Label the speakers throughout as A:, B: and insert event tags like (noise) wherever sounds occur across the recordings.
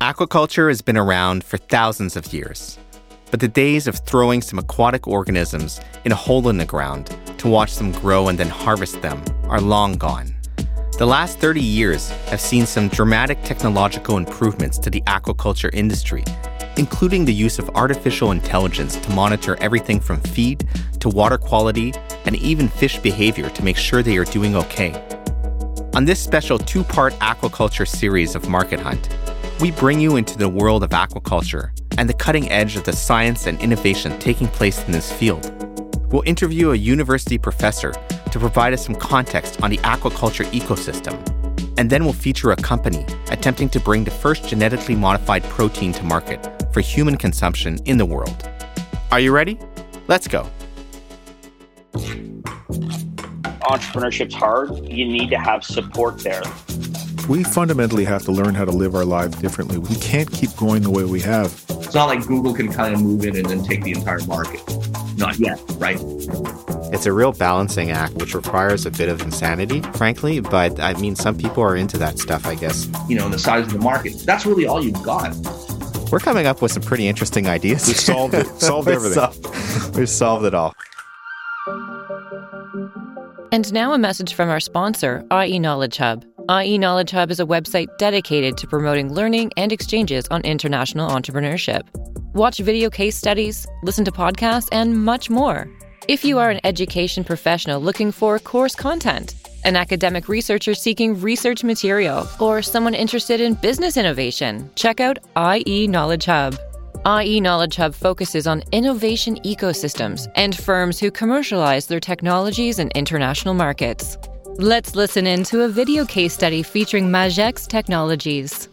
A: Aquaculture has been around for thousands of years, but the days of throwing some aquatic organisms in a hole in the ground to watch them grow and then harvest them are long gone. The last 30 years have seen some dramatic technological improvements to the aquaculture industry, including the use of artificial intelligence to monitor everything from feed to water quality and even fish behavior to make sure they are doing okay. On this special two part aquaculture series of Market Hunt, we bring you into the world of aquaculture and the cutting edge of the science and innovation taking place in this field. We'll interview a university professor to provide us some context on the aquaculture ecosystem. And then we'll feature a company attempting to bring the first genetically modified protein to market for human consumption in the world. Are you ready? Let's go.
B: Entrepreneurship's hard. You need to have support there.
C: We fundamentally have to learn how to live our lives differently. We can't keep going the way we have.
D: It's not like Google can kind of move in and then take the entire market. Not yet, right?
E: It's a real balancing act, which requires a bit of insanity, frankly. But I mean, some people are into that stuff, I guess.
D: You know, the size of the market. That's really all you've got.
E: We're coming up with some pretty interesting ideas.
C: We solved it. (laughs) Solved everything.
E: We've solved it all.
F: And now a message from our sponsor, IE Knowledge Hub. IE Knowledge Hub is a website dedicated to promoting learning and exchanges on international entrepreneurship. Watch video case studies, listen to podcasts, and much more. If you are an education professional looking for course content, an academic researcher seeking research material, or someone interested in business innovation, check out IE Knowledge Hub. IE Knowledge Hub focuses on innovation ecosystems and firms who commercialize their technologies in international markets. Let's listen in to a video case study featuring Magex Technologies.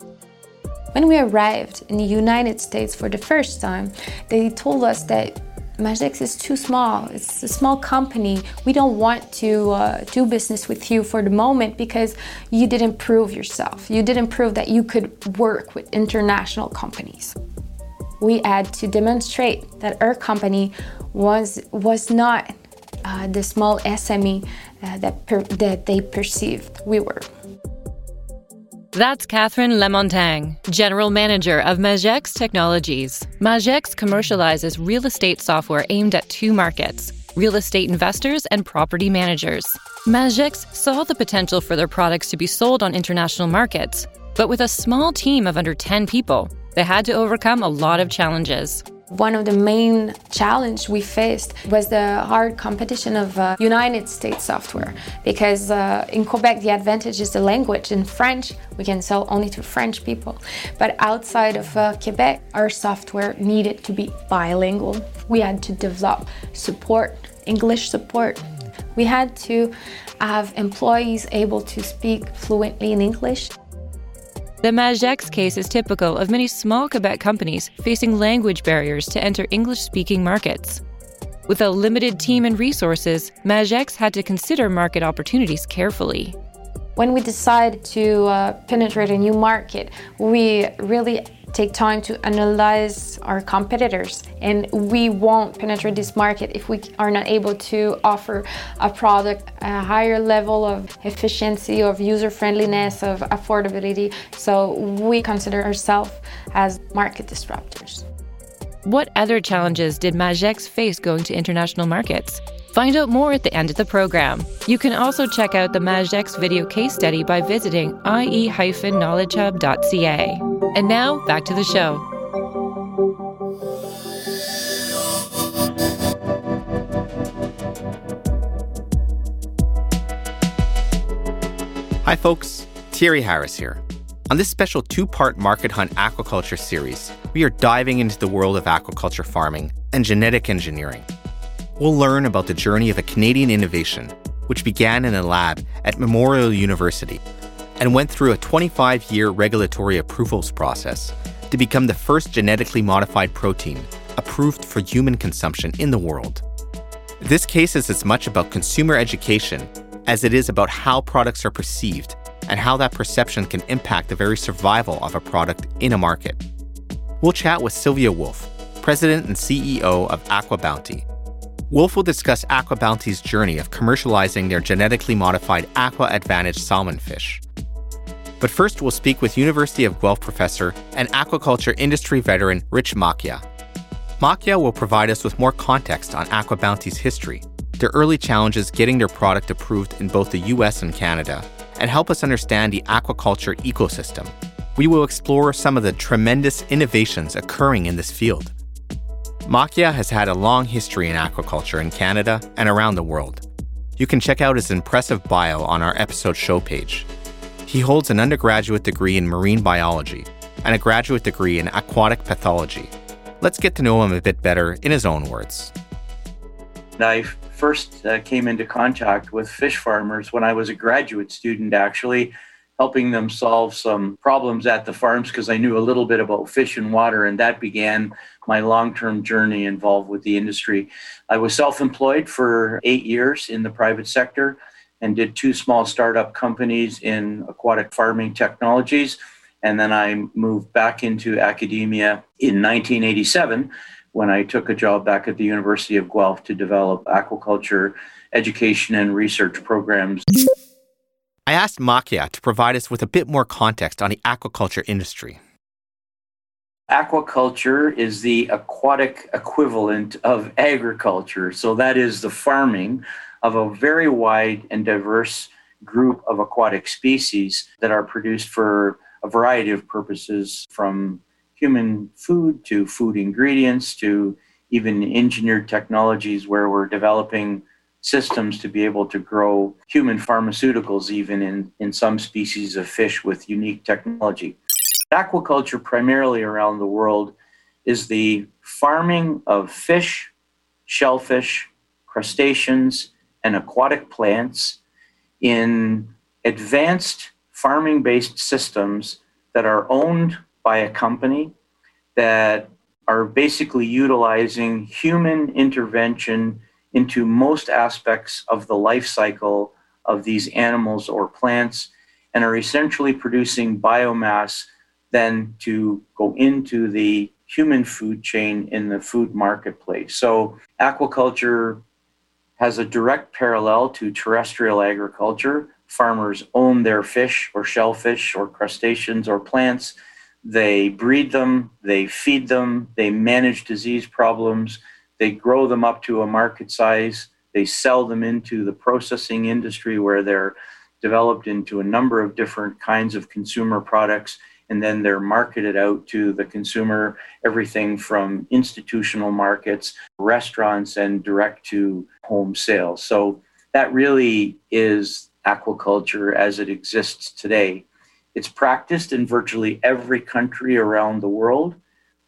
G: When we arrived in the United States for the first time, they told us that Magex is too small. It's a small company. We don't want to uh, do business with you for the moment because you didn't prove yourself. You didn't prove that you could work with international companies. We had to demonstrate that our company was was not uh, the small SME uh, that, per- that they perceived we were.
F: That's Catherine Lemontagne, General Manager of Magex Technologies. Magex commercializes real estate software aimed at two markets real estate investors and property managers. Magex saw the potential for their products to be sold on international markets, but with a small team of under 10 people, they had to overcome a lot of challenges.
G: One of the main challenge we faced was the hard competition of uh, United States software because uh, in Quebec the advantage is the language. In French we can sell only to French people, but outside of uh, Quebec our software needed to be bilingual. We had to develop support, English support. We had to have employees able to speak fluently in English.
F: The Magex case is typical of many small Quebec companies facing language barriers to enter English speaking markets. With a limited team and resources, Magex had to consider market opportunities carefully.
G: When we decide to uh, penetrate a new market, we really take time to analyze our competitors. And we won't penetrate this market if we are not able to offer a product a higher level of efficiency of user friendliness of affordability. So we consider ourselves as market disruptors.
F: What other challenges did Magex face going to international markets? Find out more at the end of the program. You can also check out the Magex video case study by visiting ie-knowledgehub.ca. And now, back to the show.
A: Hi, folks. Thierry Harris here. On this special two part Market Hunt aquaculture series, we are diving into the world of aquaculture farming and genetic engineering. We'll learn about the journey of a Canadian innovation, which began in a lab at Memorial University and went through a 25 year regulatory approvals process to become the first genetically modified protein approved for human consumption in the world. This case is as much about consumer education as it is about how products are perceived and how that perception can impact the very survival of a product in a market. We'll chat with Sylvia Wulf, President and CEO of AquaBounty. Wulf will discuss AquaBounty's journey of commercializing their genetically modified AquAdvantage salmon fish. But first, we'll speak with University of Guelph professor and aquaculture industry veteran Rich Moccia. Moccia will provide us with more context on AquaBounty's history, their early challenges getting their product approved in both the US and Canada, and help us understand the aquaculture ecosystem. We will explore some of the tremendous innovations occurring in this field. Moccia has had a long history in aquaculture in Canada and around the world. You can check out his impressive bio on our episode show page. He holds an undergraduate degree in marine biology and a graduate degree in aquatic pathology. Let's get to know him a bit better in his own words.
H: I first uh, came into contact with fish farmers when I was a graduate student, actually, helping them solve some problems at the farms because I knew a little bit about fish and water, and that began my long term journey involved with the industry. I was self employed for eight years in the private sector and did two small startup companies in aquatic farming technologies. And then I moved back into academia in 1987 when I took a job back at the University of Guelph to develop aquaculture education and research programs.
A: I asked Moccia to provide us with a bit more context on the aquaculture industry.
H: Aquaculture is the aquatic equivalent of agriculture. So, that is the farming of a very wide and diverse group of aquatic species that are produced for a variety of purposes from human food to food ingredients to even engineered technologies where we're developing systems to be able to grow human pharmaceuticals, even in, in some species of fish with unique technology. Aquaculture, primarily around the world, is the farming of fish, shellfish, crustaceans, and aquatic plants in advanced farming based systems that are owned by a company that are basically utilizing human intervention into most aspects of the life cycle of these animals or plants and are essentially producing biomass then to go into the human food chain in the food marketplace. So, aquaculture has a direct parallel to terrestrial agriculture. Farmers own their fish or shellfish or crustaceans or plants. They breed them, they feed them, they manage disease problems, they grow them up to a market size. They sell them into the processing industry where they're developed into a number of different kinds of consumer products. And then they're marketed out to the consumer, everything from institutional markets, restaurants, and direct to home sales. So that really is aquaculture as it exists today. It's practiced in virtually every country around the world.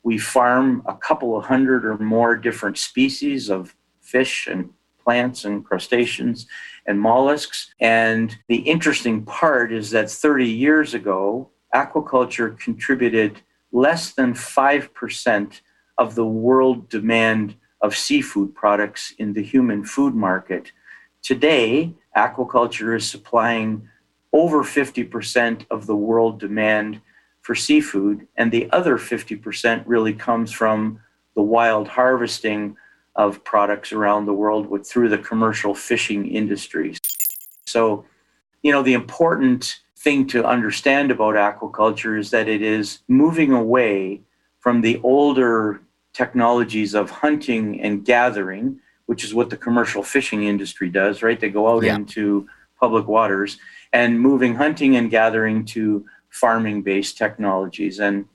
H: We farm a couple of hundred or more different species of fish and plants and crustaceans and mollusks. And the interesting part is that 30 years ago, aquaculture contributed less than 5% of the world demand of seafood products in the human food market. Today, aquaculture is supplying over 50% of the world demand for seafood, and the other 50% really comes from the wild harvesting of products around the world with, through the commercial fishing industries. So, you know, the important thing to understand about aquaculture is that it is moving away from the older technologies of hunting and gathering, which is what the commercial fishing industry does, right? They go out yeah. into public waters and moving hunting and gathering to farming based technologies. And,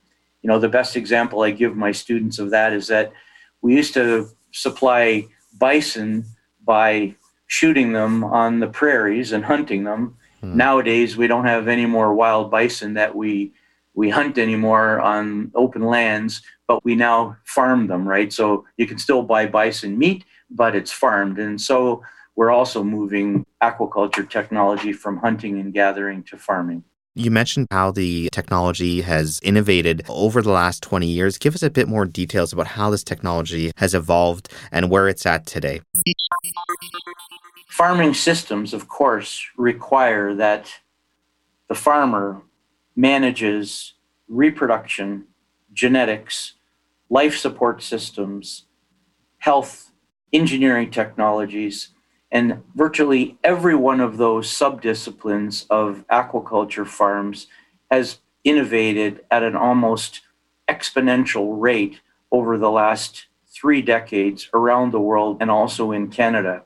H: you know, the best example I give my students of that is that we used to supply bison by shooting them on the prairies and hunting them. Hmm. Nowadays, we don't have any more wild bison that we we hunt anymore on open lands, but we now farm them, right? So you can still buy bison meat, but it's farmed. And so we're also moving aquaculture technology from hunting and gathering to farming.
E: You mentioned how the technology has innovated over the last 20 years. Give us a bit more details about how this technology has evolved and where it's at today.
H: Farming systems, of course, require that the farmer manages reproduction, genetics, life support systems, health, engineering technologies, and virtually every one of those subdisciplines of aquaculture farms has innovated at an almost exponential rate over the last three decades around the world and also in Canada.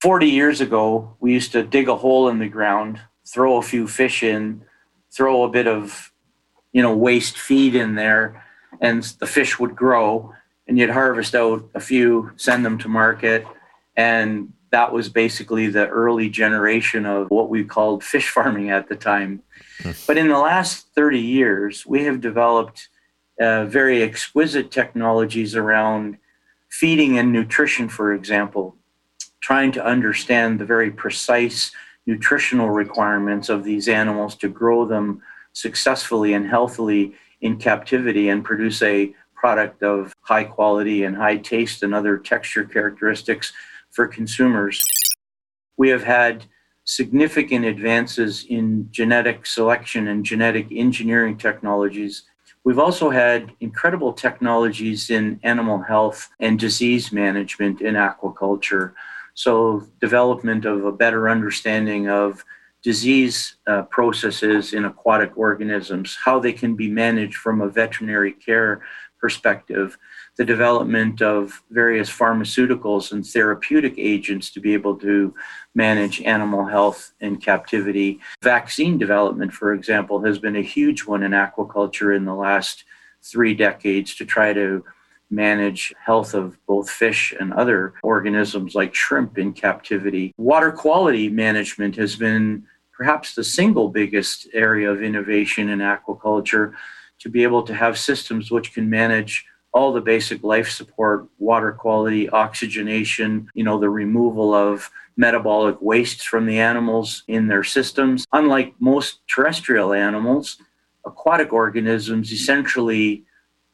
H: 40 years ago, we used to dig a hole in the ground, throw a few fish in, throw a bit of, you know, waste feed in there, and the fish would grow. And you'd harvest out a few, send them to market, and that was basically the early generation of what we called fish farming at the time. Hmm. But in the last 30 years, we have developed uh, very exquisite technologies around feeding and nutrition, for example, trying to understand the very precise nutritional requirements of these animals to grow them successfully and healthily in captivity and produce a product of high quality and high taste and other texture characteristics for consumers. We have had significant advances in genetic selection and genetic engineering technologies. We've also had incredible technologies in animal health and disease management in aquaculture. So, development of a better understanding of disease uh, processes in aquatic organisms, how they can be managed from a veterinary care perspective, the development of various pharmaceuticals and therapeutic agents to be able to manage animal health in captivity. Vaccine development, for example, has been a huge one in aquaculture in the last three decades to try to manage health of both fish and other organisms like shrimp in captivity. Water quality management has been perhaps the single biggest area of innovation in aquaculture to be able to have systems which can manage all the basic life support, water quality, oxygenation, you know, the removal of metabolic wastes from the animals in their systems. Unlike most terrestrial animals, aquatic organisms essentially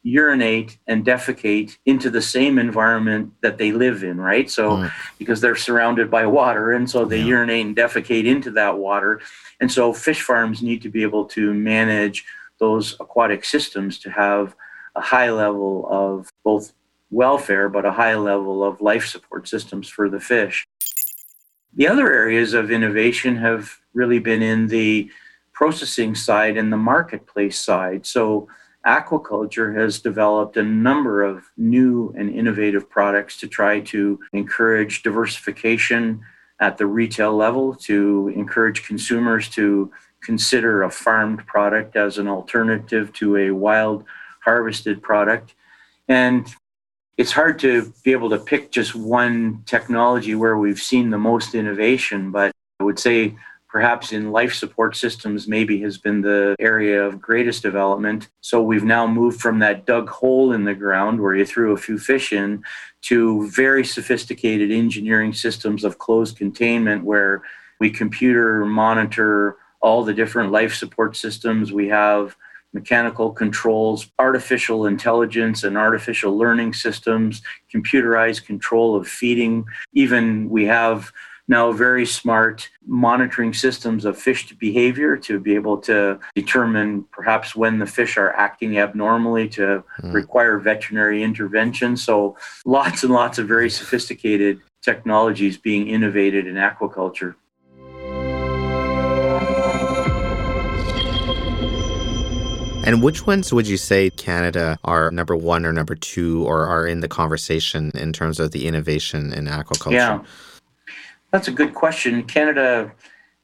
H: urinate and defecate into the same environment that they live in, right? So, mm. because they're surrounded by water, and so they yeah. urinate and defecate into that water. And so, fish farms need to be able to manage those aquatic systems to have a high level of both welfare, but a high level of life support systems for the fish. The other areas of innovation have really been in the processing side and the marketplace side. So, aquaculture has developed a number of new and innovative products to try to encourage diversification at the retail level, to encourage consumers to consider a farmed product as an alternative to a wild harvested product. And it's hard to be able to pick just one technology where we've seen the most innovation, but I would say perhaps in life support systems maybe has been the area of greatest development. So we've now moved from that dug hole in the ground where you threw a few fish in to very sophisticated engineering systems of closed containment where we computer monitor all the different life support systems. We have mechanical controls, artificial intelligence and artificial learning systems, computerized control of feeding. Even we have now very smart monitoring systems of fish behavior to be able to determine perhaps when the fish are acting abnormally to mm. require veterinary intervention. So lots and lots of very sophisticated technologies being innovated in aquaculture.
E: And which ones would you say Canada are number one or number two or are in the conversation in terms of the innovation in aquaculture?
H: Yeah, that's a good question. Canada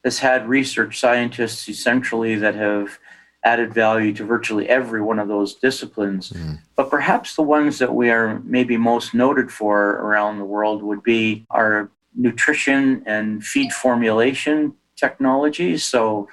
H: has had research scientists essentially that have added value to virtually every one of those disciplines. Mm. But perhaps the ones that we are maybe most noted for around the world would be our nutrition and feed formulation technologies. So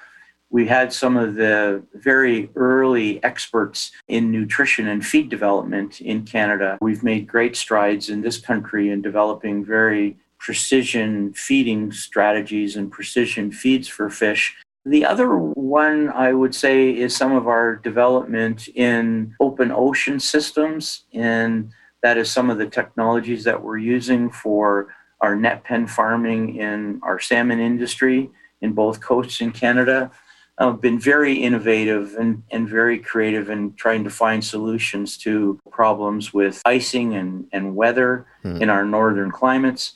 H: we had some of the very early experts in nutrition and feed development in Canada. We've made great strides in this country in developing very precision feeding strategies and precision feeds for fish. The other one I would say is some of our development in open ocean systems, and that is some of the technologies that we're using for our net pen farming in our salmon industry in both coasts in Canada uh, been very innovative and, and very creative in trying to find solutions to problems with icing and, and weather hmm. in our northern climates.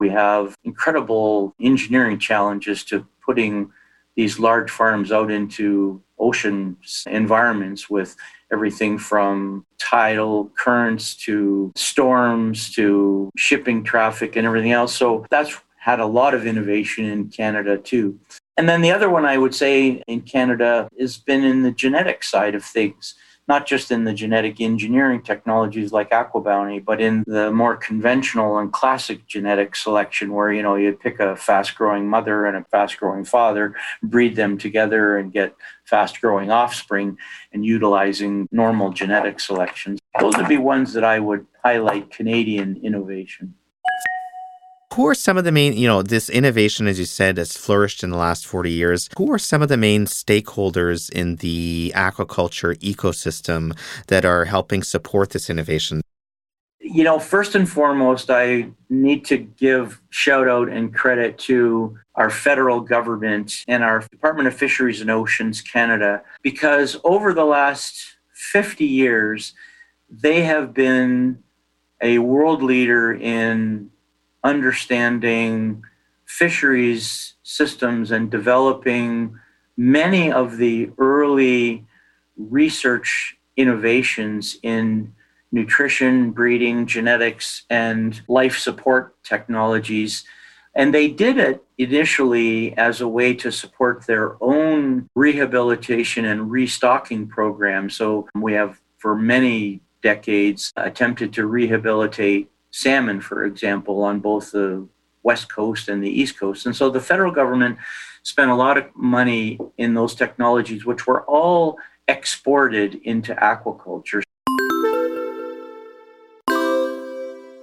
H: We have incredible engineering challenges to putting these large farms out into ocean environments with everything from tidal currents to storms to shipping traffic and everything else. So that's had a lot of innovation in Canada too. And then the other one I would say in Canada has been in the genetic side of things not just in the genetic engineering technologies like AquaBounty, but in the more conventional and classic genetic selection where, you know, you pick a fast growing mother and a fast growing father, breed them together and get fast growing offspring and utilizing normal genetic selections. Those would be ones that I would highlight Canadian innovation.
E: Who are some of the main, you know, this innovation, as you said, has flourished in the last 40 years. Who are some of the main stakeholders in the aquaculture ecosystem that are helping support this innovation?
H: You know, first and foremost, I need to give shout out and credit to our federal government and our Department of Fisheries and Oceans Canada, because over the last 50 years, they have been a world leader in understanding fisheries systems and developing many of the early research innovations in nutrition, breeding, genetics, and life support technologies. And they did it initially as a way to support their own rehabilitation and restocking program. So we have, for many decades, attempted to rehabilitate salmon, for example, on both the West Coast and the East Coast. And so the federal government spent a lot of money in those technologies, which were all exported into aquaculture.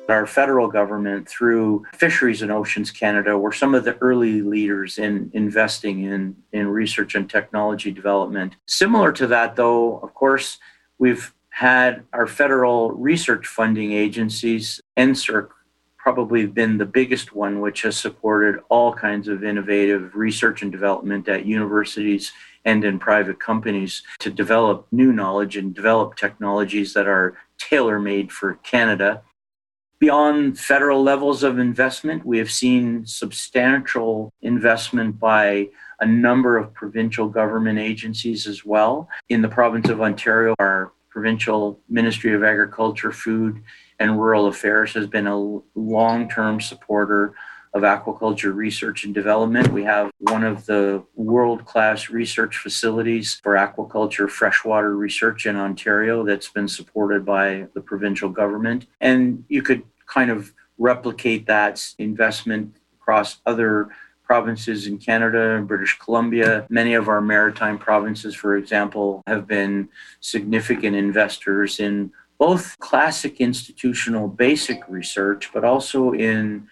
H: Our federal government, through Fisheries and Oceans Canada, were some of the early leaders in investing in, in research and technology development. Similar to that, though, of course, we've had our federal research funding agencies, NSERC probably been the biggest one, which has supported all kinds of innovative research and development at universities and in private companies to develop new knowledge and develop technologies that are tailor made for Canada. Beyond federal levels of investment, we have seen substantial investment by a number of provincial government agencies as well. In the province of Ontario, our provincial Ministry of Agriculture, Food, and Rural Affairs has been a long term supporter of aquaculture research and development. We have one of the world class research facilities for aquaculture freshwater research in Ontario that's been supported by the provincial government. And you could kind of replicate that investment across other provinces in Canada and British Columbia. Many of our maritime provinces, for example, have been significant investors in both classic institutional basic research, but also in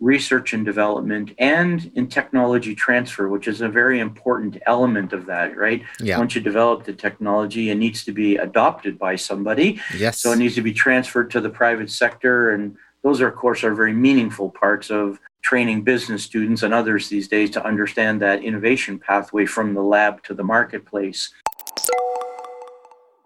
H: research and development and in technology transfer, which is a very important element of that, right?
E: Yeah.
H: Once you develop the technology, it needs to be adopted by somebody.
E: Yes.
H: So it needs to be transferred to the private sector. And those, are, of course, are very meaningful parts of training business students and others these days to understand that innovation pathway from the lab to the marketplace.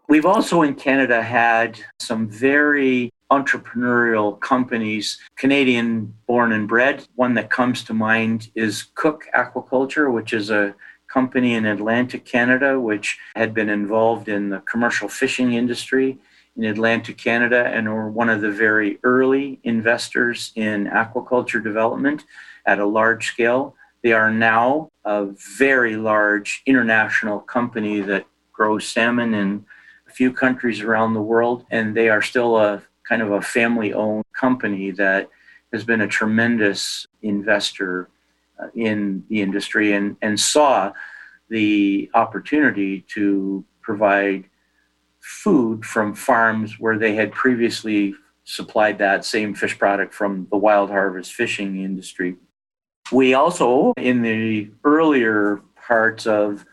H: We've also in Canada had some very entrepreneurial companies, Canadian born and bred. One that comes to mind is Cooke Aquaculture, which is a company in Atlantic Canada, which had been involved in the commercial fishing industry in Atlantic Canada and were one of the very early investors in aquaculture development at a large scale. They are now a very large international company that grows salmon in a few countries around the world, and they are still a kind of a family owned company that has been a tremendous investor uh, in the industry and, and saw the opportunity to provide food from farms where they had previously supplied that same fish product from the wild harvest fishing industry. We also, in the earlier parts of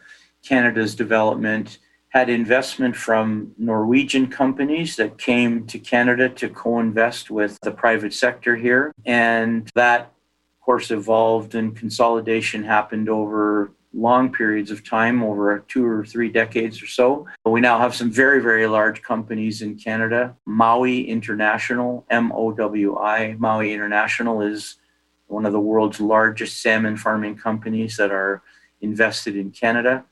H: Canada's development, had investment from Norwegian companies that came to Canada to co invest with the private sector here. And that, of course, evolved and consolidation happened over long periods of time, over two or three decades or so. But we now have some very, very large companies in Canada. Mowi International, M O W I, Mowi International is one of the world's largest salmon farming companies that are invested in Canada.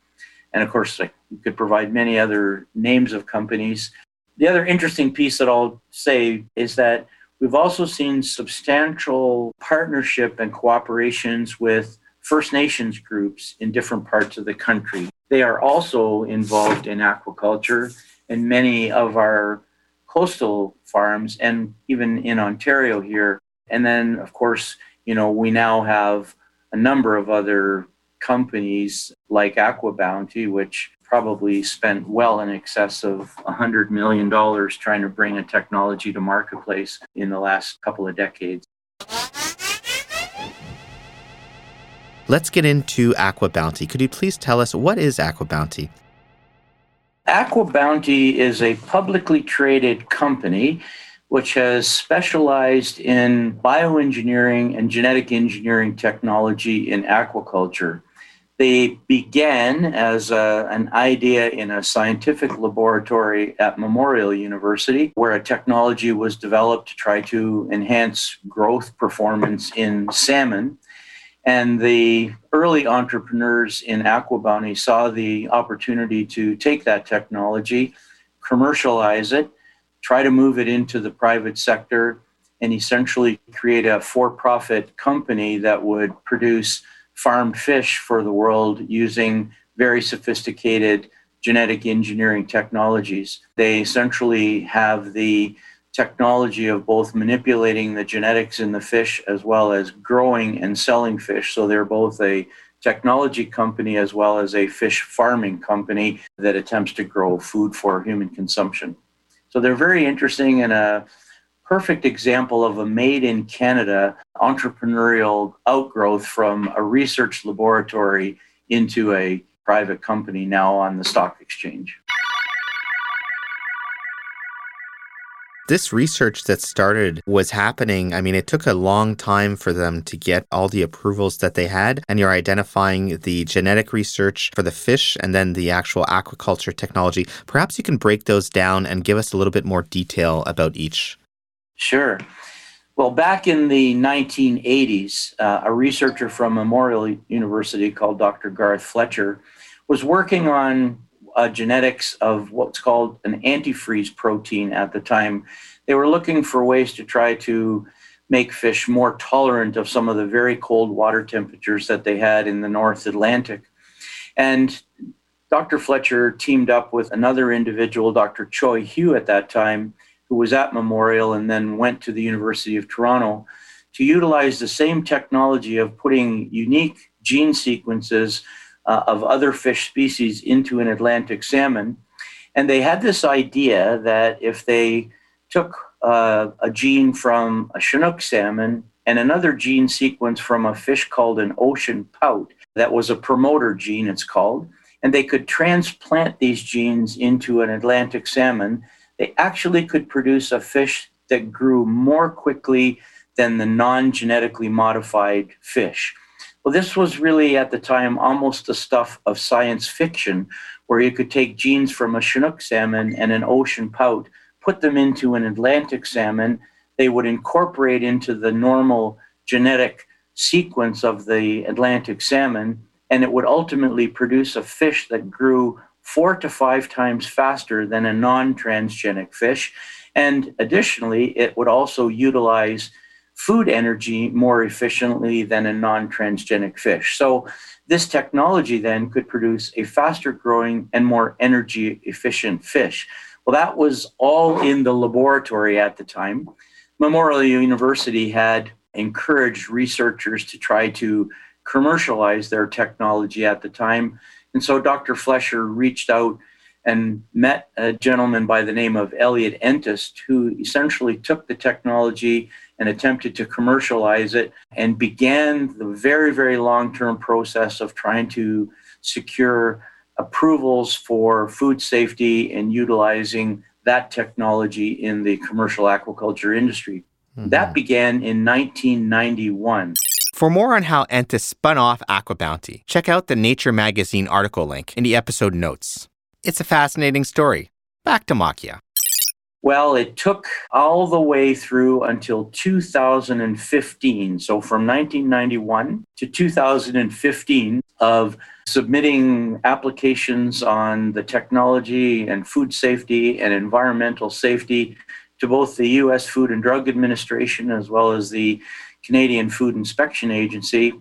H: And of course, like, you could provide many other names of companies. The other interesting piece that I'll say is that we've also seen substantial partnership and cooperations with First Nations groups in different parts of the country. They are also involved in aquaculture, and many of our coastal farms, and even in Ontario here. And then, of course, you know, we now have a number of other companies like AquaBounty, which probably spent well in excess of $100 million trying to bring a technology to marketplace in the last couple of decades.
E: Let's get into AquaBounty. Could you please tell us what is AquaBounty?
H: Aqua Bounty is a publicly traded company which has specialized in bioengineering and genetic engineering technology in aquaculture. They began as a, an idea in a scientific laboratory at Memorial University, where a technology was developed to try to enhance growth performance in salmon. And the early entrepreneurs in AquaBounty saw the opportunity to take that technology, commercialize it, try to move it into the private sector, and essentially create a for profit company that would produce farmed fish for the world using very sophisticated genetic engineering technologies. They essentially have the technology of both manipulating the genetics in the fish as well as growing and selling fish. So they're both a technology company as well as a fish farming company that attempts to grow food for human consumption. So they're very interesting and a perfect example of a made in Canada entrepreneurial outgrowth from a research laboratory into a private company now on the stock exchange.
E: This research that started was happening. I mean, it took a long time for them to get all the approvals that they had. And you're identifying the genetic research for the fish and then the actual aquaculture technology. Perhaps you can break those down and give us a little bit more detail about each.
H: Sure. Well, back in the 1980s, uh, a researcher from Memorial University called Dr. Garth Fletcher was working on uh, genetics of what's called an antifreeze protein at the time. They were looking for ways to try to make fish more tolerant of some of the very cold water temperatures that they had in the North Atlantic. And Dr. Fletcher teamed up with another individual, Dr. Choy Hew, at that time, who was at Memorial and then went to the University of Toronto to utilize the same technology of putting unique gene sequences uh, of other fish species into an Atlantic salmon. And they had this idea that if they took uh, a gene from a Chinook salmon and another gene sequence from a fish called an ocean pout, that was a promoter gene, it's called, and they could transplant these genes into an Atlantic salmon, they actually could produce a fish that grew more quickly than the non genetically modified fish. Well, this was really at the time almost the stuff of science fiction, where you could take genes from a Chinook salmon and an ocean pout, put them into an Atlantic salmon. They would incorporate into the normal genetic sequence of the Atlantic salmon, and it would ultimately produce a fish that grew four to five times faster than a non transgenic fish. And additionally, it would also utilize food energy more efficiently than a non transgenic fish. So, this technology then could produce a faster growing and more energy efficient fish. Well, that was all in the laboratory at the time. Memorial University had encouraged researchers to try to commercialize their technology at the time. And so Dr. Fletcher reached out and met a gentleman by the name of Elliot Entis, who essentially took the technology and attempted to commercialize it and began the very, very long term process of trying to secure approvals for food safety and utilizing that technology in the commercial aquaculture industry. Mm-hmm. That began in 1991.
E: For more on how Entis spun off AquaBounty, check out the Nature magazine article link in the episode notes. It's a fascinating story. Back to Moccia.
H: Well, it took all the way through until 2015. So from 1991 to 2015 of submitting applications on the technology and food safety and environmental safety to both the US Food and Drug Administration as well as the Canadian Food Inspection Agency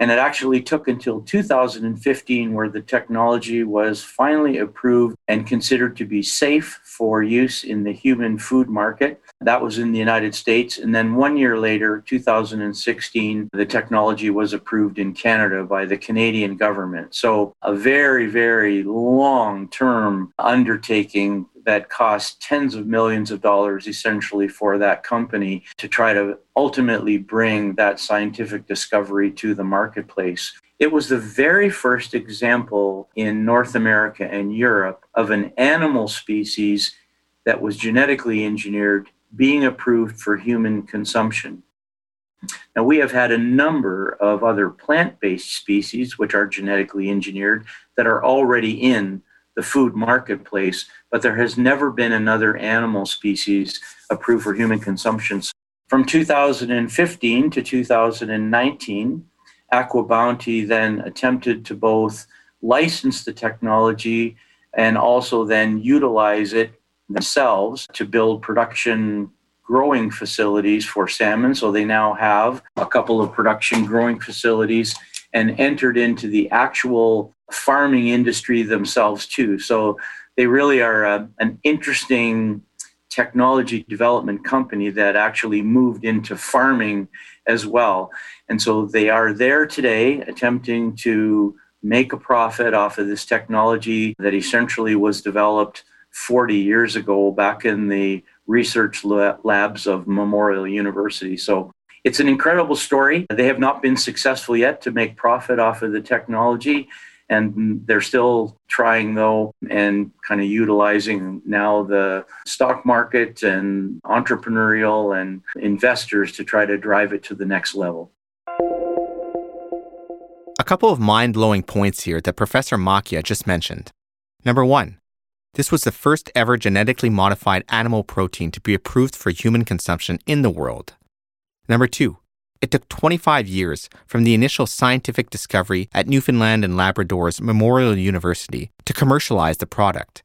H: and it actually took until 2015 where the technology was finally approved and considered to be safe for use in the human food market. That was in the United States. And then one year later, 2016, the technology was approved in Canada by the Canadian government. So a very, very long term undertaking that cost tens of millions of dollars essentially for that company to try to ultimately bring that scientific discovery to the marketplace. It was the very first example in North America and Europe of an animal species that was genetically engineered being approved for human consumption. Now, we have had a number of other plant based species which are genetically engineered that are already in the food marketplace, but there has never been another animal species approved for human consumption. From 2015 to 2019, AquaBounty then attempted to both license the technology and also then utilize it themselves to build production growing facilities for salmon. So they now have a couple of production growing facilities and entered into the actual farming industry themselves too. So they really are a, an interesting technology development company that actually moved into farming as well. And so they are there today attempting to make a profit off of this technology that essentially was developed 40 years ago back in the research labs of Memorial University. So it's an incredible story. They have not been successful yet to make profit off of the technology. And they're still trying, though, and kind of utilizing now the stock market and entrepreneurial and investors to try to drive it to the next level.
A: A couple of mind blowing points here that Professor Moccia just mentioned. Number one, this was the first ever genetically modified animal protein to be approved for human consumption in the world. Number two, it took 25 years from the initial scientific discovery at Newfoundland and Labrador's Memorial University to commercialize the product.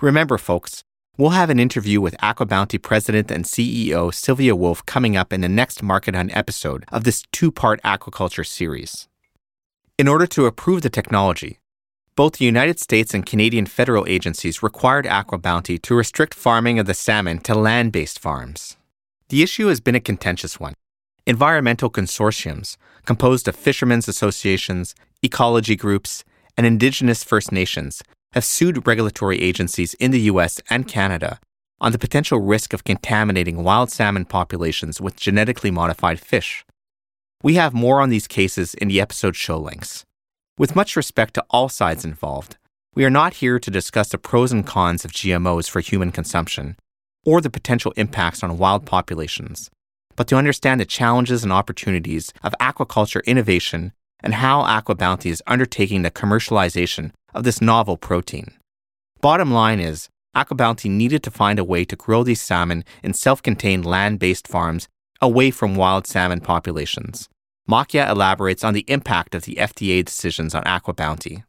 A: Remember, folks, we'll have an interview with AquaBounty President and CEO Sylvia Wulf coming up in the next Market Hunt episode of this two part aquaculture series. In order to approve the technology, both the United States and Canadian federal agencies required AquaBounty to restrict farming of the salmon to land based farms. The issue has been a contentious one. Environmental consortiums, composed of fishermen's associations, ecology groups, and Indigenous First Nations, have sued regulatory agencies in the US and Canada on the potential risk of contaminating wild salmon populations with genetically modified fish. We have more on these cases in the episode show links. With much respect to all sides involved, we are not here to discuss the pros and cons of GMOs for human consumption or the potential impacts on wild populations, but to understand the challenges and opportunities of aquaculture innovation and how AquaBounty is undertaking the commercialization of this novel protein. Bottom line is, AquaBounty needed to find a way to grow these salmon in self contained land based farms away from wild salmon populations. Moccia elaborates on the impact of the FDA decisions on AquaBounty.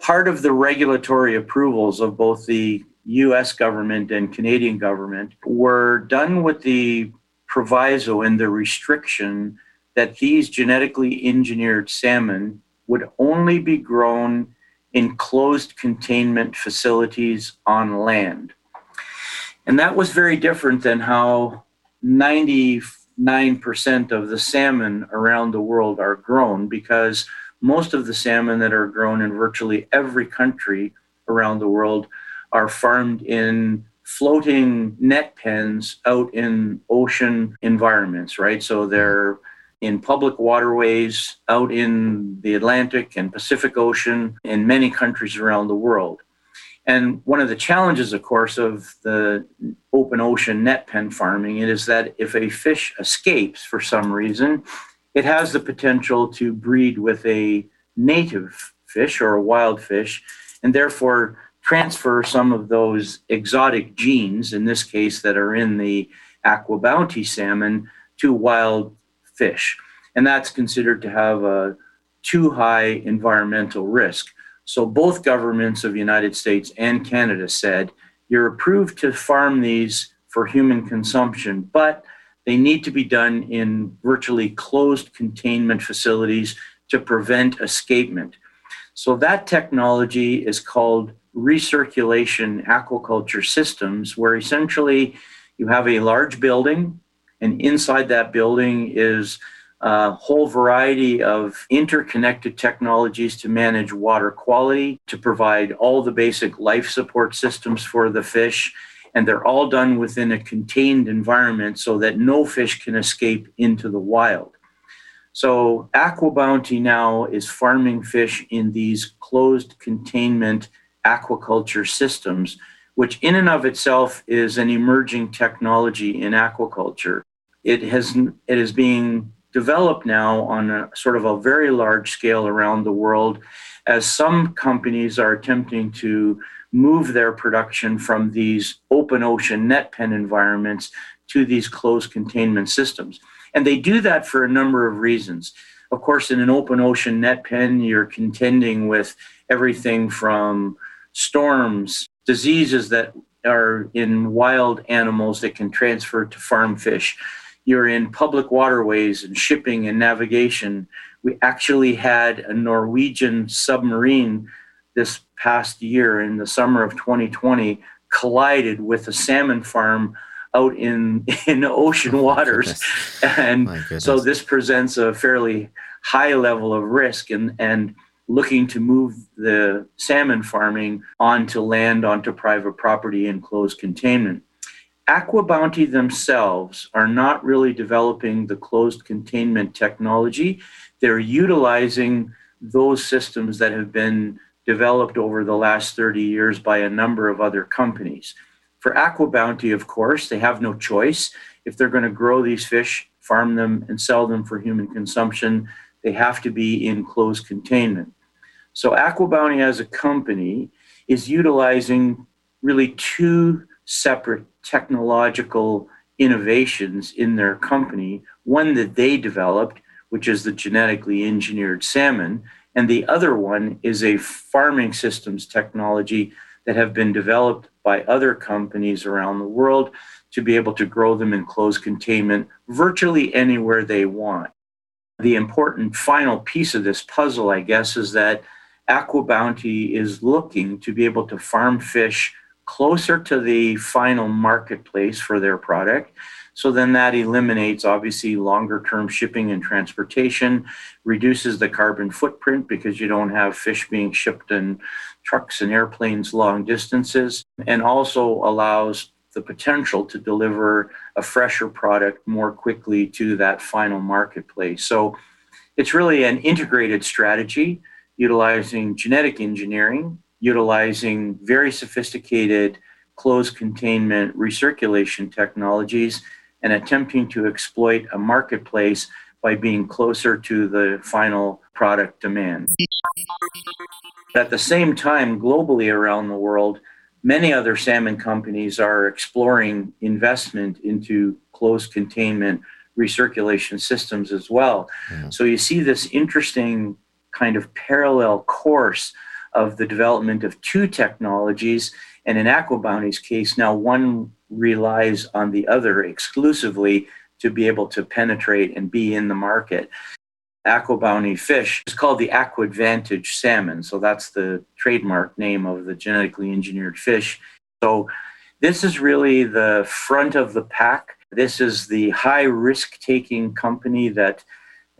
H: Part of the regulatory approvals of both the US government and Canadian government were done with the proviso and the restriction that these genetically engineered salmon would only be grown in closed containment facilities on land. And that was very different than how 99% of the salmon around the world are grown because most of the salmon that are grown in virtually every country around the world are farmed in floating net pens out in ocean environments, right? So they're in public waterways out in the Atlantic and Pacific Ocean in many countries around the world. And one of the challenges, of course, of the open ocean net pen farming is that if a fish escapes for some reason, it has the potential to breed with a native fish or a wild fish, and therefore transfer some of those exotic genes, in this case, that are in the AquaBounty salmon, to wild fish. And that's considered to have a too high environmental risk. So both governments of the United States and Canada said, you're approved to farm these for human consumption, but they need to be done in virtually closed containment facilities to prevent escapement. So that technology is called recirculation aquaculture systems, where essentially you have a large building, and inside that building is a whole variety of interconnected technologies to manage water quality, to provide all the basic life support systems for the fish. And they're all done within a contained environment so that no fish can escape into the wild. So, AquaBounty now is farming fish in these closed containment aquaculture systems, which in and of itself is an emerging technology in aquaculture. It has it is being developed now on a sort of a very large scale around the world as some companies are attempting to move their production from these open ocean net pen environments to these closed containment systems. And they do that for a number of reasons. Of course, in an open ocean net pen, you're contending with everything from storms, diseases that are in wild animals that can transfer to farm fish. You're in public waterways and shipping and navigation. We actually had a Norwegian submarine this past year in the summer of 2020 collided with a salmon farm out in (laughs) in ocean oh, waters and so this presents a fairly high level of risk and and looking to move the salmon farming onto land, onto private property in closed containment. AquaBounty themselves are not really developing the closed containment technology. They're utilizing those systems that have been developed over the last 30 years by a number of other companies. For AquaBounty, of course, they have no choice. If they're going to grow these fish, farm them, and sell them for human consumption, they have to be in closed containment. So AquaBounty as a company is utilizing really two separate technological innovations in their company. One that they developed, which is the genetically engineered salmon, and the other one is a farming systems technology that have been developed by other companies around the world to be able to grow them in closed containment virtually anywhere they want. The important final piece of this puzzle, I guess, is that AquaBounty is looking to be able to farm fish closer to the final marketplace for their product. So then that eliminates obviously longer term shipping and transportation, reduces the carbon footprint because you don't have fish being shipped in trucks and airplanes long distances, and also allows the potential to deliver a fresher product more quickly to that final marketplace. So it's really an integrated strategy utilizing genetic engineering, utilizing very sophisticated closed containment recirculation technologies, and attempting to exploit a marketplace by being closer to the final product demand. At the same time, globally around the world, many other salmon companies are exploring investment into closed containment recirculation systems as well. Yeah. So you see this interesting kind of parallel course of the development of two technologies. And in AquaBounty's case, now one relies on the other exclusively to be able to penetrate and be in the market. AquaBounty fish is called the AquAdvantage salmon. So that's the trademark name of the genetically engineered fish. So this is really the front of the pack. This is the high risk taking company that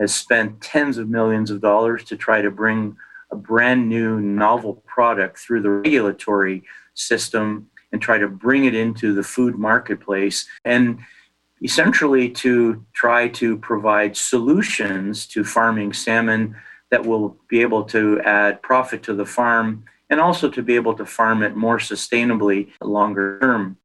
H: has spent tens of millions of dollars to try to bring a brand new novel product through the regulatory system and try to bring it into the food marketplace and essentially to try to provide solutions to farming salmon that will be able to add profit to the farm and also to be able to farm it more sustainably longer term.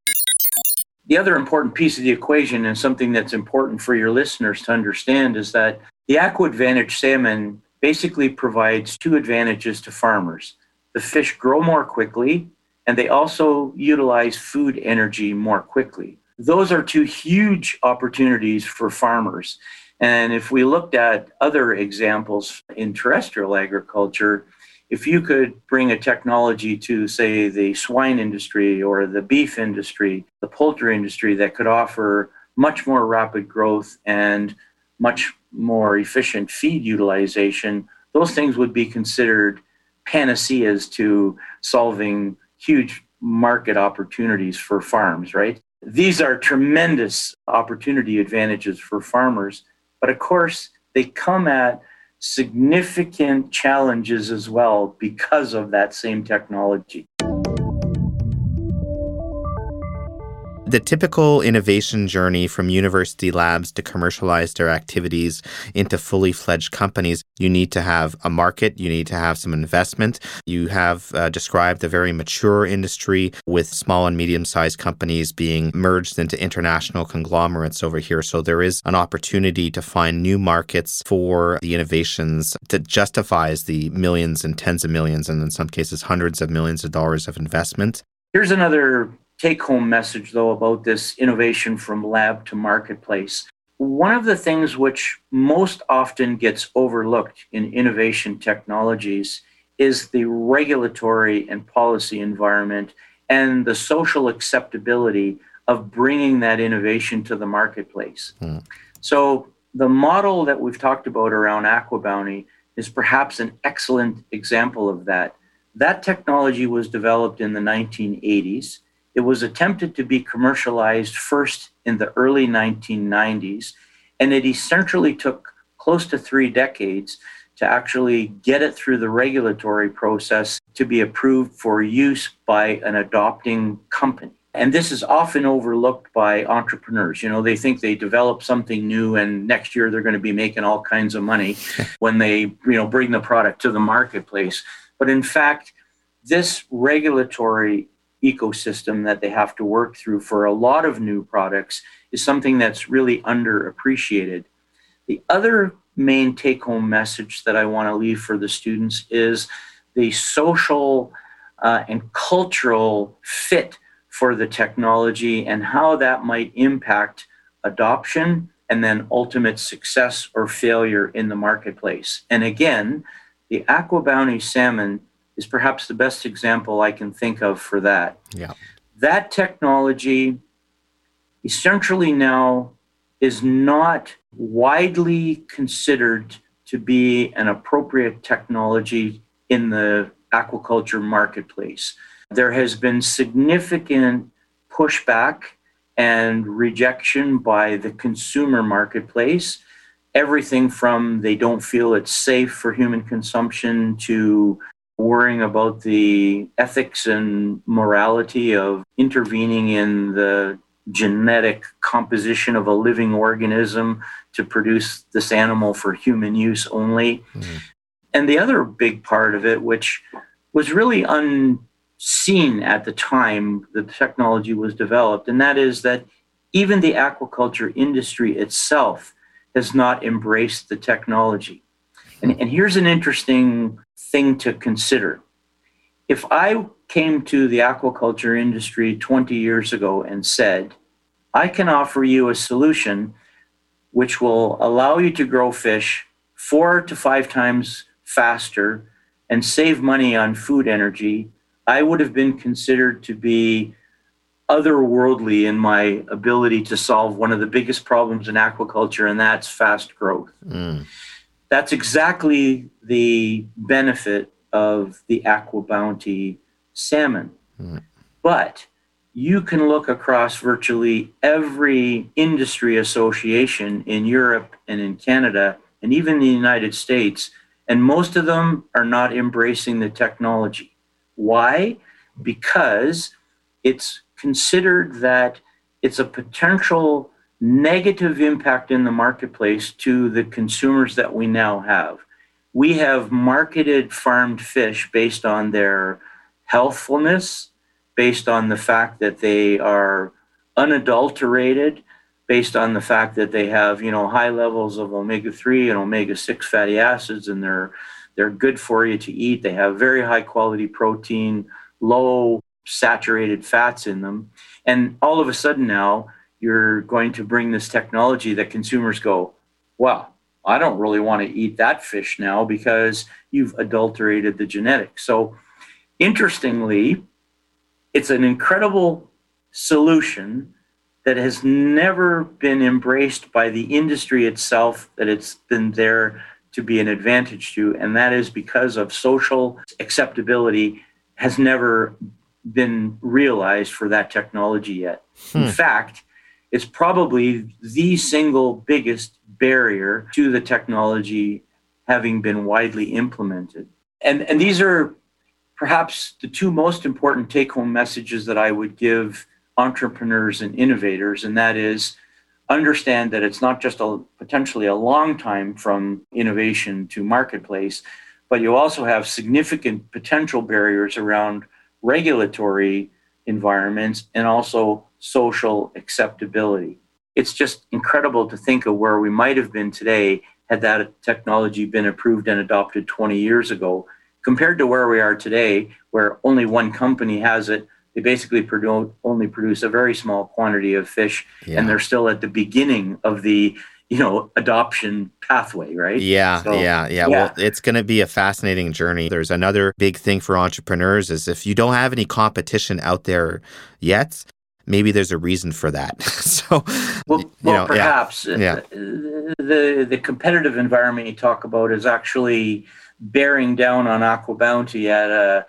H: The other important piece of the equation, and something that's important for your listeners to understand, is that the AquAdvantage salmon basically provides two advantages to farmers. The fish grow more quickly and they also utilize food energy more quickly. Those are two huge opportunities for farmers. And if we looked at other examples in terrestrial agriculture, if you could bring a technology to, say, the swine industry or the beef industry, the poultry industry that could offer much more rapid growth and much more efficient feed utilization, those things would be considered panaceas to solving huge market opportunities for farms, right? These are tremendous opportunity advantages for farmers, but of course, they come at significant challenges as well because of that same technology.
E: The typical innovation journey from university labs to commercialize their activities into fully fledged companies, you need to have a market, you need to have some investment. You have uh, described a very mature industry with small and medium sized companies being merged into international conglomerates over here. So there is an opportunity to find new markets for the innovations that justifies the millions and tens of millions, and in some cases, hundreds of millions of dollars of investment.
H: Here's another take home message, though, about this innovation from lab to marketplace. One of the things which most often gets overlooked in innovation technologies is the regulatory and policy environment and the social acceptability of bringing that innovation to the marketplace. Mm. So, the model that we've talked about around AquaBounty is perhaps an excellent example of that. That technology was developed in the 1980s. It was attempted to be commercialized first in the early 1990s, and it essentially took close to three decades to actually get it through the regulatory process to be approved for use by an adopting company. And this is often overlooked by entrepreneurs. You know, they think they develop something new and next year they're going to be making all kinds of money (laughs) when they, you know, bring the product to the marketplace. But in fact, this regulatory ecosystem that they have to work through for a lot of new products is something that's really underappreciated. The other main take home message that I want to leave for the students is the social uh, and cultural fit for the technology and how that might impact adoption and then ultimate success or failure in the marketplace. And again, the AquaBounty salmon is perhaps the best example I can think of for that.
E: Yeah.
H: That technology essentially now is not widely considered to be an appropriate technology in the aquaculture marketplace. There has been significant pushback and rejection by the consumer marketplace. Everything from they don't feel it's safe for human consumption to worrying about the ethics and morality of intervening in the genetic composition of a living organism to produce this animal for human use only. Mm-hmm. And the other big part of it, which was really unseen at the time the technology was developed, and that is that even the aquaculture industry itself has not embraced the technology. And, and here's an interesting thing to consider. If I came to the aquaculture industry 20 years ago and said, I can offer you a solution which will allow you to grow fish four to five times faster and save money on food energy, I would have been considered to be otherworldly in my ability to solve one of the biggest problems in aquaculture, and that's fast growth. Mm that's exactly the benefit of the AquaBounty salmon. Mm. But you can look across virtually every industry association in Europe and in Canada and even the United States, and most of them are not embracing the technology. Why? Because it's considered that it's a potential negative impact in the marketplace to the consumers that we now have. We have marketed farmed fish based on their healthfulness, based on the fact that they are unadulterated, based on the fact that they have, you know, high levels of omega-3 and omega-6 fatty acids and they're they're good for you to eat. They have very high quality protein, low saturated fats in them. And all of a sudden now, you're going to bring this technology that consumers go, well, I don't really want to eat that fish now because you've adulterated the genetics. So, interestingly, it's an incredible solution that has never been embraced by the industry itself, that it's been there to be an advantage to. And that is because of social acceptability has never been realized for that technology yet. Hmm. In fact, it's probably the single biggest barrier to the technology having been widely implemented. And, and these are perhaps the two most important take home messages that I would give entrepreneurs and innovators, and that is understand that it's not just a potentially a long time from innovation to marketplace, but you also have significant potential barriers around regulatory environments and also social acceptability. It's just incredible to think of where we might have been today had that technology been approved and adopted 20 years ago, compared to where we are today, where only one company has it. They basically produce, only produce a very small quantity of fish, yeah. and they're still at the beginning of the you know adoption pathway right
E: yeah so, yeah yeah well it's going to be a fascinating journey there's another big thing for entrepreneurs is if you don't have any competition out there yet maybe there's a reason for that (laughs) so
H: well, you know, perhaps yeah. yeah. the the competitive environment you talk about is actually bearing down on AquaBounty at a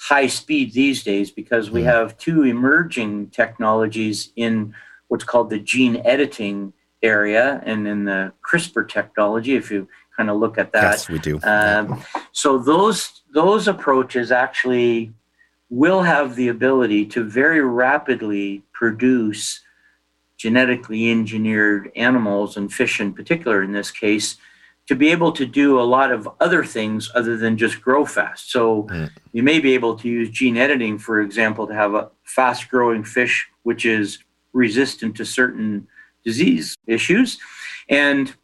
H: high speed these days because we mm. have two emerging technologies in what's called the gene editing area and in the CRISPR technology, if you kind of look at that.
E: Yes, we do. Um,
H: so those those approaches actually will have the ability to very rapidly produce genetically engineered animals and fish in particular in this case to be able to do a lot of other things other than just grow fast. So mm. you may be able to use gene editing, for example, to have a fast growing fish which is resistant to certain disease issues. And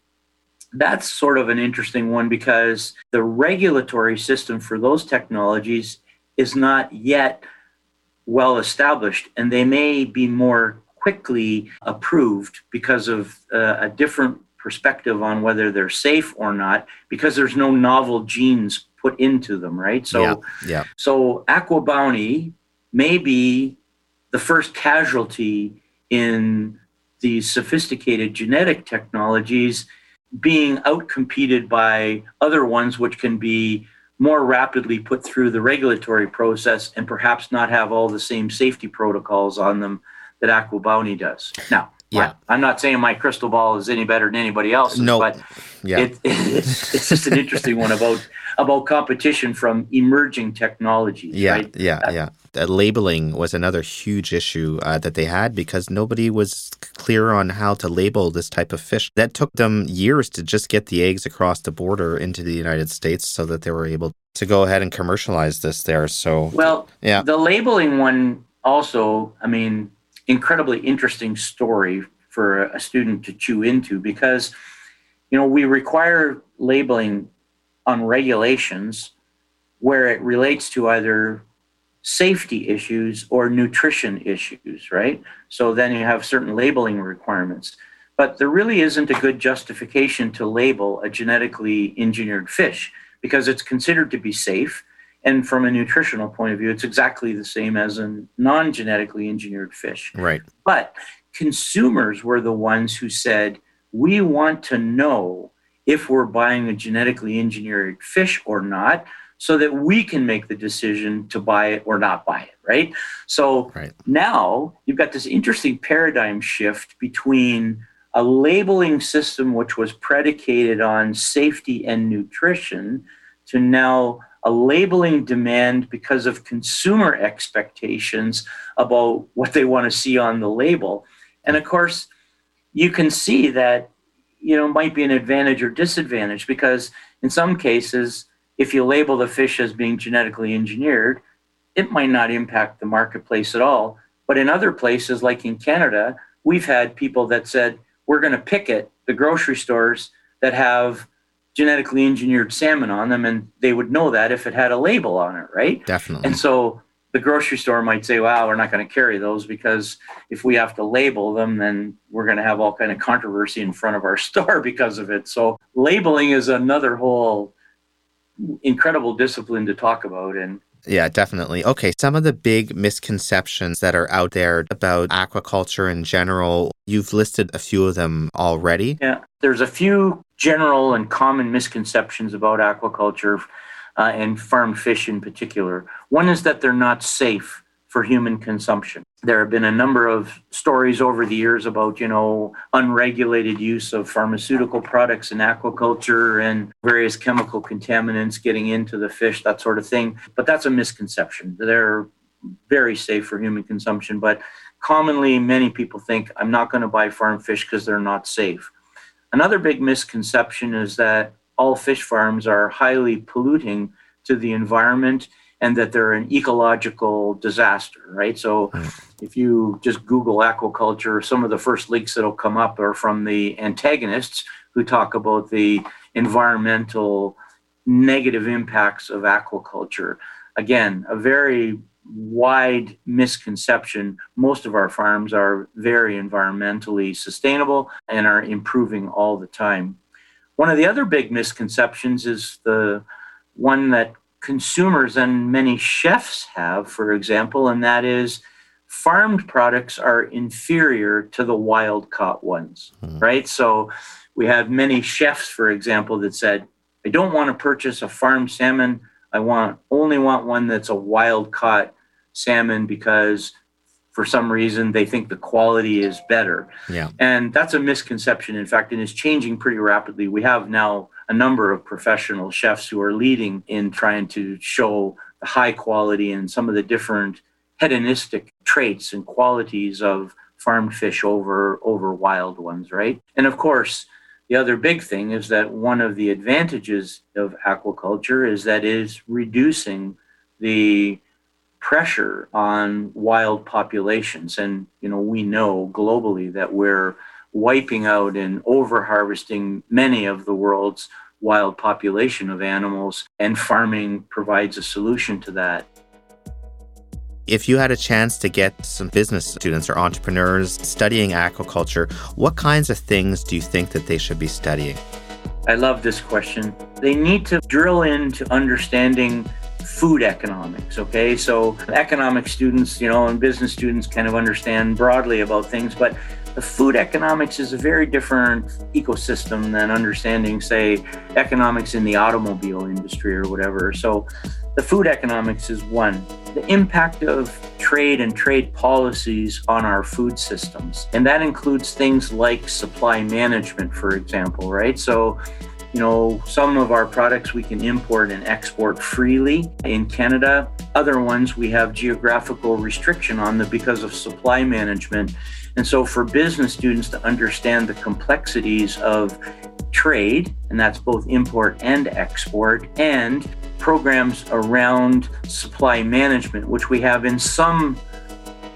H: that's sort of an interesting one because the regulatory system for those technologies is not yet well established and they may be more quickly approved because of uh, a different perspective on whether they're safe or not because there's no novel genes put into them right so yeah, yeah. so AquaBounty may be the first casualty in these sophisticated genetic technologies being outcompeted by other ones which can be more rapidly put through the regulatory process and perhaps not have all the same safety protocols on them that AquaBounty does. Now, yeah, I'm not saying my crystal ball is any better than anybody else's,
E: no.
H: but
E: yeah.
H: it, it's, (laughs) it's just an interesting one about about competition from emerging technologies.
E: Yeah,
H: right?
E: yeah, uh, yeah. The labeling was another huge issue uh, that they had because nobody was clear on how to label this type of fish. That took them years to just get the eggs across the border into the United States so that they were able to go ahead and commercialize this there. So,
H: well, yeah, the labeling one also, I mean, incredibly interesting story for a student to chew into because you know we require labeling on regulations where it relates to either safety issues or nutrition issues, right? So then you have certain labeling requirements. But there really isn't a good justification to label a genetically engineered fish because it's considered to be safe. And from a nutritional point of view, it's exactly the same as a non genetically engineered fish.
E: Right.
H: But consumers were the ones who said, we want to know if we're buying a genetically engineered fish or not so that we can make the decision to buy it or not buy it right so right. now you've got this interesting paradigm shift between a labeling system which was predicated on safety and nutrition to now a labeling demand because of consumer expectations about what they want to see on the label and of course you can see that you know might be an advantage or disadvantage because in some cases if you label the fish as being genetically engineered it might not impact the marketplace at all. But in other places like in canada we've had people that said we're going to picket the grocery stores that have genetically engineered salmon on them and they would know that if it had a label on it right?
E: Definitely.
H: And so the grocery store might say, "Wow, we're not going to carry those because if we have to label them, then we're going to have all kind of controversy in front of our (laughs) store because of it." So labeling is another whole incredible discipline to talk about and
E: yeah, definitely. Okay, some of the big misconceptions that are out there about aquaculture in general, you've listed a few of them already.
H: Yeah, there's a few general and common misconceptions about aquaculture uh, and farmed fish in particular. One is that they're not safe for human consumption. There have been a number of stories over the years about, you know, unregulated use of pharmaceutical products in aquaculture and various chemical contaminants getting into the fish, that sort of thing. But that's a misconception. They're very safe for human consumption, but commonly many people think I'm not going to buy farm fish because they're not safe. Another big misconception is that all fish farms are highly polluting to the environment and that they're an ecological disaster, right? So if you just Google aquaculture, some of the first links that'll come up are from the antagonists who talk about the environmental negative impacts of aquaculture. Again, a very wide misconception. Most of our farms are very environmentally sustainable and are improving all the time. One of the other big misconceptions is the one that consumers and many chefs have, for example, and that is farmed products are inferior to the wild caught ones, mm-hmm. right? So we have many chefs, for example, that said, I don't want to purchase a farmed salmon. I want only want one that's a wild caught salmon because for some reason they think the quality is better.
E: Yeah.
H: And that's a misconception, in fact, and is changing pretty rapidly. We have now a number of professional chefs who are leading in trying to show the high quality and some of the different hedonistic traits and qualities of farmed fish over over wild ones, right? And of course, the other big thing is that one of the advantages of aquaculture is that it is reducing the pressure on wild populations. And, you know, we know globally that we're wiping out and over harvesting many of the world's wild population of animals, and farming provides a solution to that.
E: If you had a chance to get some business students or entrepreneurs studying aquaculture, what kinds of things do you think that they should be studying?
H: I love this question. They need to drill into understanding food economics. Okay, so economic students, you know, and business students kind of understand broadly about things, but the food economics is a very different ecosystem than understanding, say, economics in the automobile industry or whatever. So, the food economics is one. The impact of trade and trade policies on our food systems. And that includes things like supply management, for example, right? So, you know, some of our products we can import and export freely in Canada. Other ones we have geographical restriction on them because of supply management. And so, for business students to understand the complexities of trade, and that's both import and export, and programs around supply management, which we have in some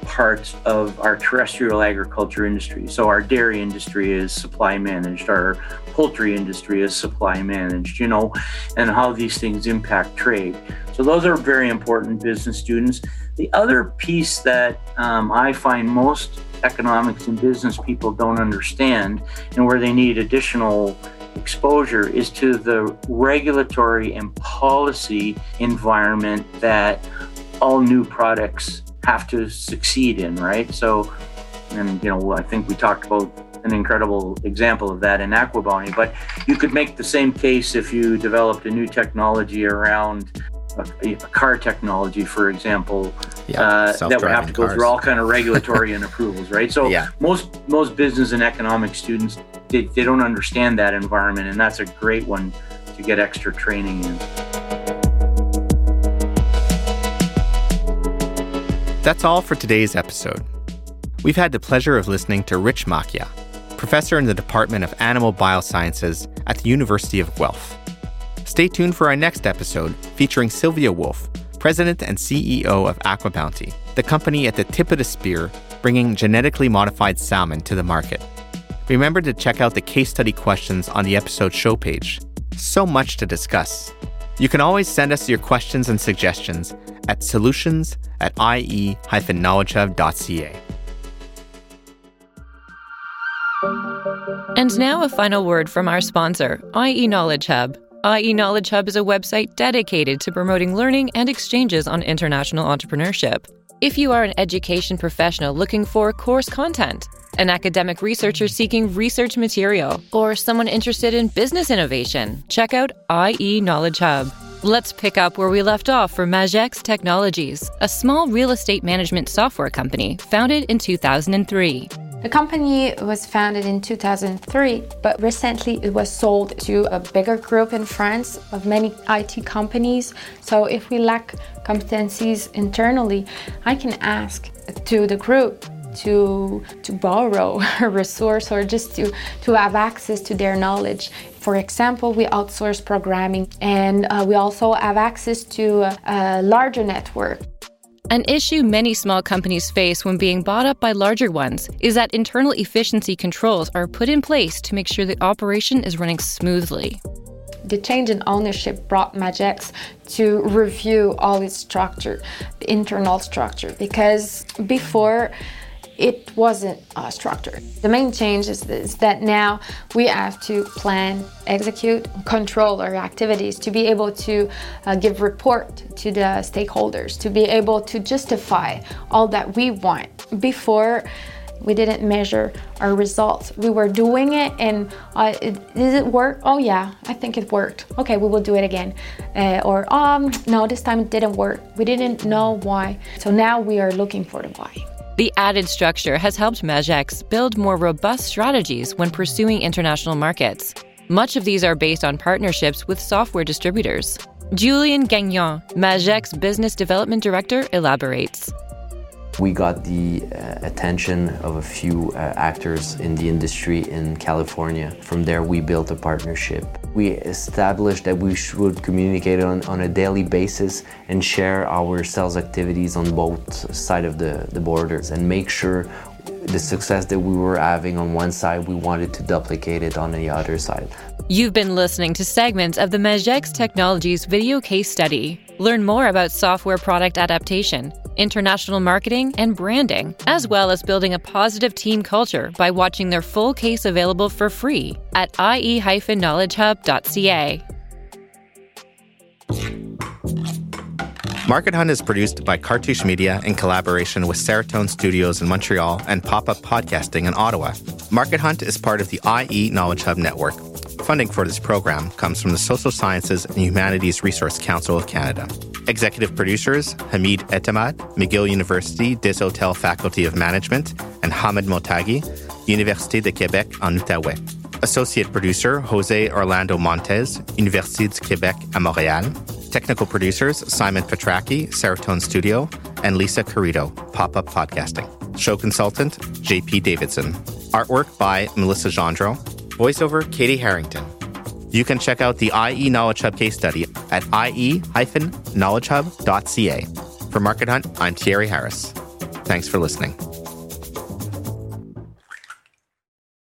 H: parts of our terrestrial agriculture industry. So, our dairy industry is supply managed, our poultry industry is supply managed, you know, and how these things impact trade. So, those are very important business students. The other piece that um, I find most economics and business people don't understand and where they need additional exposure is to the regulatory and policy environment that all new products have to succeed in, right? So, and you know, I think we talked about an incredible example of that in AquaBounty, but you could make the same case if you developed a new technology around a, a car technology, for example,
E: yeah, uh,
H: that would have to go cars. through all kind of regulatory and approvals, right? So yeah. most most business and economic students they, they don't understand that environment, and that's a great one to get extra training in.
A: That's all for today's episode. We've had the pleasure of listening to Rich Moccia, professor in the Department of Animal Biosciences at the University of Guelph. Stay tuned for our next episode featuring Sylvia Wulf, president and CEO of AquaBounty, the company at the tip of the spear bringing genetically modified salmon to the market. Remember to check out the case study questions on the episode show page. So much to discuss. You can always send us your questions and suggestions at solutions at ie-knowledgehub.ca.
F: And now a final word from our sponsor, IE Knowledge Hub. IE Knowledge Hub is a website dedicated to promoting learning and exchanges on international entrepreneurship. If you are an education professional looking for course content, an academic researcher seeking research material, or someone interested in business innovation, check out IE Knowledge Hub. Let's pick up where we left off for Magex Technologies, a small real estate management software company founded in 2003.
G: The company was founded in 2003, but recently it was sold to a bigger group in France of many IT companies. So if we lack competencies internally, I can ask to the group to to borrow (laughs) a resource or just to to have access to their knowledge for example we outsource programming and uh, we also have access to a, a larger network
F: an issue many small companies face when being bought up by larger ones is that internal efficiency controls are put in place to make sure the operation is running smoothly.
G: The change in ownership brought Magex to review all its structure, the internal structure, because before it wasn't uh, structured. The main change is, is, that now we have to plan, execute, control our activities to be able to uh, give report to the stakeholders, to be able to justify all that we want. Before, we didn't measure our results. We were doing it, and uh, it, did it work? Oh yeah, I think it worked. Okay, we will do it again. Uh, or um, no, this time it didn't work. We didn't know why. So now we are looking for the why.
F: The added structure has helped Magex build more robust strategies when pursuing international markets. Much of these are based on partnerships with software distributors. Julien Gagnon, Magex Business Development Director, elaborates.
I: We got the uh, attention of a few uh, actors in the industry in California. From there, we built a partnership. We established that we should communicate on, on a daily basis and share our sales activities on both sides of the, the borders and make sure the success that we were having on one side, we wanted to duplicate it on the other side.
F: You've been listening to segments of the Magex Technologies video case study. Learn more about software product adaptation international marketing, and branding, as well as building a positive team culture by watching their full case available for free at ie-knowledgehub.ca.
A: Market Hunt is produced by Cartouche Media in collaboration with Serotonin Studios in Montreal and Pop Up Podcasting in Ottawa. Market Hunt is part of the IE Knowledge Hub network. Funding for this program comes from the Social Sciences and Humanities Resource Council of Canada. Executive producers Hamid Etemad, McGill University Desautels Faculty of Management, and Hamid Motagi, Université de Québec en Outaouais. Associate producer Jose Orlando Montes, Université du Québec à Montréal. Technical producers Simon Petracki, Serotonin Studio, and Lisa Carrito, Pop Up Podcasting. Show consultant JP Davidson. Artwork by Melissa Gendro. Voiceover Katie Harrington. You can check out the IE Knowledge Hub case study at ie-knowledgehub.ca. For Market Hunt, I'm Thierry Harris. Thanks for listening.